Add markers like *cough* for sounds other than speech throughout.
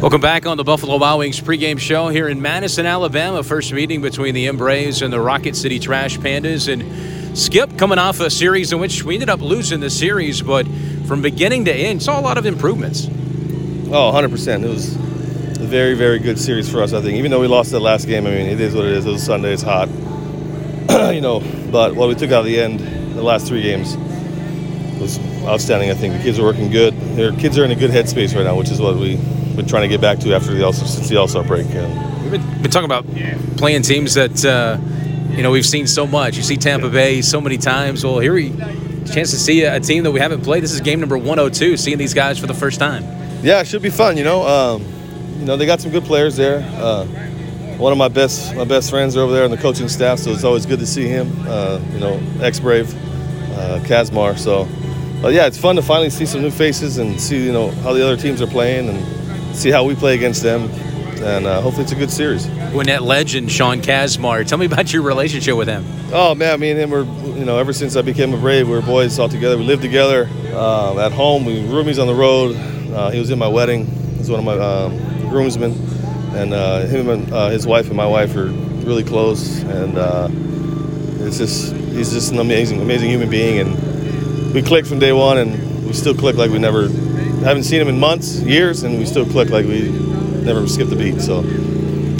Welcome back on the Buffalo Wild Wings pregame show here in Madison, Alabama. First meeting between the M-Braves and the Rocket City Trash Pandas. And Skip coming off a series in which we ended up losing the series, but from beginning to end, saw a lot of improvements. Oh, 100%. It was a very, very good series for us, I think. Even though we lost that last game, I mean, it is what it is. It was Sunday, it's hot. *clears throat* you know, but what we took out of the end, the last three games, was outstanding, I think. The kids are working good. Their kids are in a good headspace right now, which is what we been trying to get back to after the all since the All Star break. Yeah. We've been, been, talking about playing teams that uh, you know we've seen so much. You see Tampa Bay so many times. Well, here we chance to see a, a, team that we haven't played. This is game number 102. Seeing these guys for the first time. Yeah, it should be fun. You know, um, you know they got some good players there. Uh, one of my best my best friends are over there on the coaching staff, so it's always good to see him. Uh, you know, ex Brave, uh, Kazmar. So, but yeah, it's fun to finally see some new faces and see you know how the other teams are playing and see how we play against them, and uh, hopefully it's a good series. Gwinnett legend Sean Kazmar, tell me about your relationship with him. Oh man, me and him were you know ever since I became a Brave, we were boys all together. We lived together uh, at home. We were roomies on the road. Uh, he was in my wedding. He's one of my um, groomsmen, and uh, him and uh, his wife and my wife are really close. And uh, it's just he's just an amazing, amazing human being, and we clicked from day one, and we still click like we never haven't seen him in months, years, and we still click like we never skipped a beat. So.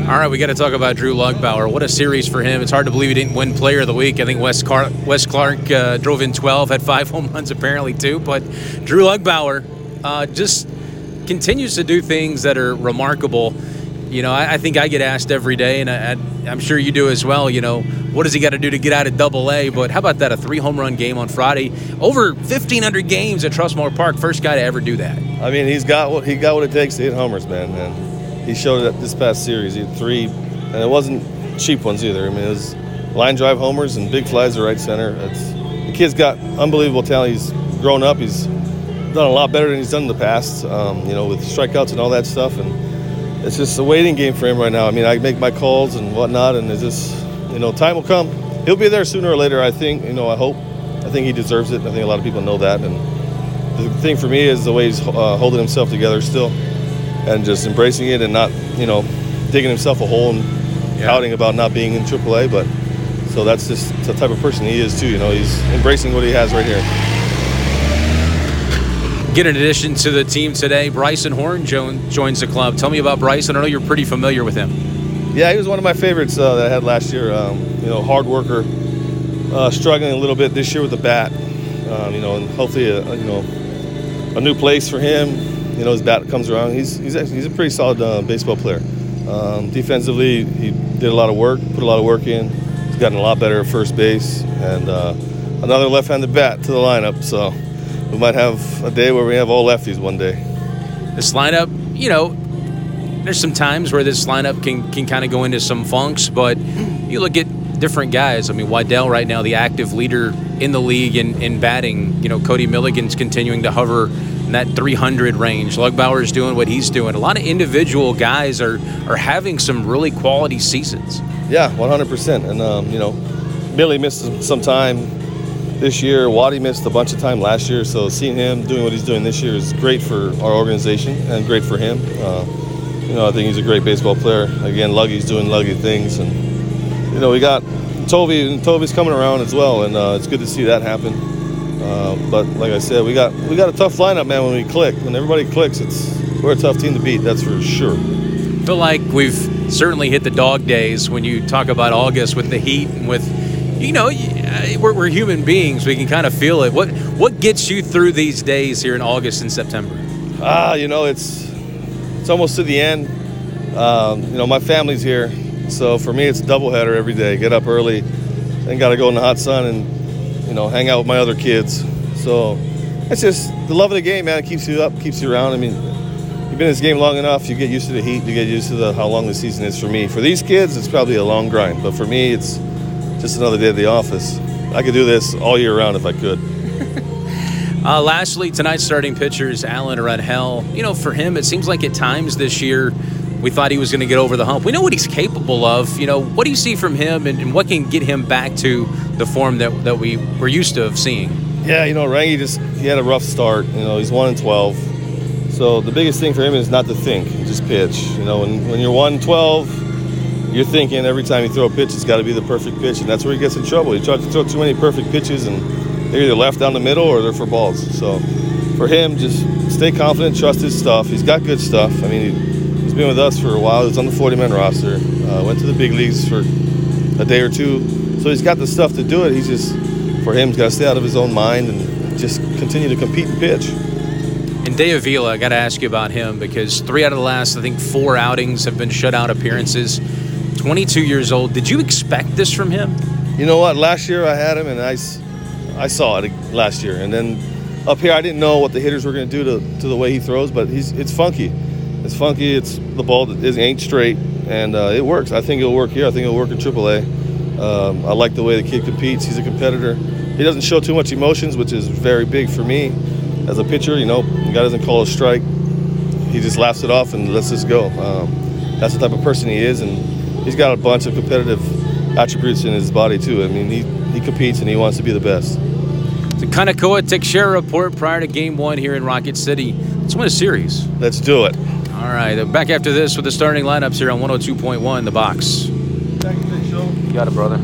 All right, we got to talk about Drew Lugbauer. What a series for him. It's hard to believe he didn't win Player of the Week. I think Wes, Car- Wes Clarke uh, drove in 12, had five home runs apparently too. But Drew Lugbauer uh, just continues to do things that are remarkable. You know, I, I think I get asked every day, and I, am sure you do as well. You know, what does he got to do to get out of Double A? But how about that? A three home run game on Friday, over 1,500 games at Trustmark Park. First guy to ever do that. I mean, he's got what he got what it takes to hit homers, man. And he showed it this past series. He had three, and it wasn't cheap ones either. I mean, it was line drive homers and big flies to right center. It's, the kid's got unbelievable talent. He's grown up. He's done a lot better than he's done in the past. Um, you know, with strikeouts and all that stuff and it's just a waiting game for him right now. I mean, I make my calls and whatnot, and it's just, you know, time will come. He'll be there sooner or later, I think. You know, I hope. I think he deserves it. I think a lot of people know that. And the thing for me is the way he's uh, holding himself together still and just embracing it and not, you know, digging himself a hole and yeah. pouting about not being in AAA. But so that's just the type of person he is, too. You know, he's embracing what he has right here. Get an addition to the team today. Bryson Horne joins the club. Tell me about Bryson. I know you're pretty familiar with him. Yeah, he was one of my favorites uh, that I had last year. Um, you know, hard worker, uh, struggling a little bit this year with the bat. Um, you know, and hopefully, a, a, you know, a new place for him. You know, his bat comes around. He's he's actually, he's a pretty solid uh, baseball player. Um, defensively, he did a lot of work, put a lot of work in. He's gotten a lot better at first base, and uh, another left-handed bat to the lineup. So we might have a day where we have all lefties one day. This lineup, you know, there's some times where this lineup can, can kind of go into some funks, but you look at different guys. I mean, Waddell right now, the active leader in the league in, in batting. You know, Cody Milligan's continuing to hover in that 300 range. Lugbauer's doing what he's doing. A lot of individual guys are are having some really quality seasons. Yeah, 100%. And um, you know, Billy missed some time this year. Waddy missed a bunch of time last year, so seeing him doing what he's doing this year is great for our organization and great for him. Uh, you know, I think he's a great baseball player. Again, Luggy's doing Luggy things, and you know, we got Toby, and Toby's coming around as well, and uh, it's good to see that happen. Uh, but like I said, we got we got a tough lineup, man. When we click, when everybody clicks, it's we're a tough team to beat. That's for sure. I feel like we've certainly hit the dog days when you talk about August with the heat and with you know, we're, we're human beings. We can kind of feel it. What what gets you through these days here in August and September? Ah, you know, it's it's almost to the end. Um, you know, my family's here, so for me, it's a doubleheader every day. Get up early, then got to go in the hot sun and you know hang out with my other kids. So it's just the love of the game, man. It keeps you up, keeps you around. I mean, you've been in this game long enough. You get used to the heat. You get used to the, how long the season is. For me, for these kids, it's probably a long grind, but for me, it's just another day at the office. I could do this all year round if I could. *laughs* uh, lastly, tonight's starting pitcher is Alan Rangel. You know, for him, it seems like at times this year we thought he was going to get over the hump. We know what he's capable of. You know, what do you see from him and, and, what can get him back to the form that, that we were used to of seeing? Yeah, you know, Rangy just he had a rough start. You know, he's one and twelve, So the biggest thing for him is not to think, just pitch. You know, when, when you're 112, you're thinking every time you throw a pitch, it's got to be the perfect pitch, and that's where he gets in trouble. He tries to throw too many perfect pitches, and they're either left down the middle or they're for balls. So for him, just stay confident, trust his stuff. He's got good stuff. I mean, he, he's been with us for a while. He's on the 40-man roster. Uh, went to the big leagues for a day or two. So he's got the stuff to do it. He's just, for him, he's got to stay out of his own mind and just continue to compete and pitch. And De Avila, I got to ask you about him because three out of the last, I think, four outings have been shutout appearances. 22 years old. Did you expect this from him? You know what? Last year I had him, and I, I saw it last year. And then up here, I didn't know what the hitters were going to do to, the way he throws, but he's it's funky. It's funky. It's the ball that is, ain't straight, and uh, it works. I think it'll work here. I think it'll work in AAA. Um, I like the way the kid competes. He's a competitor. He doesn't show too much emotions, which is very big for me as a pitcher. You know, the guy doesn't call a strike. He just laughs it off and lets us go. Um, that's the type of person he is, and he's got a bunch of competitive attributes in his body too. I mean, he, he competes and he wants to be the best. The Kanekoa Texeira report prior to Game One here in Rocket City. Let's win a series. Let's do it. All right, back after this with the starting lineups here on 102.1 The Box. Thank you, You got it, brother.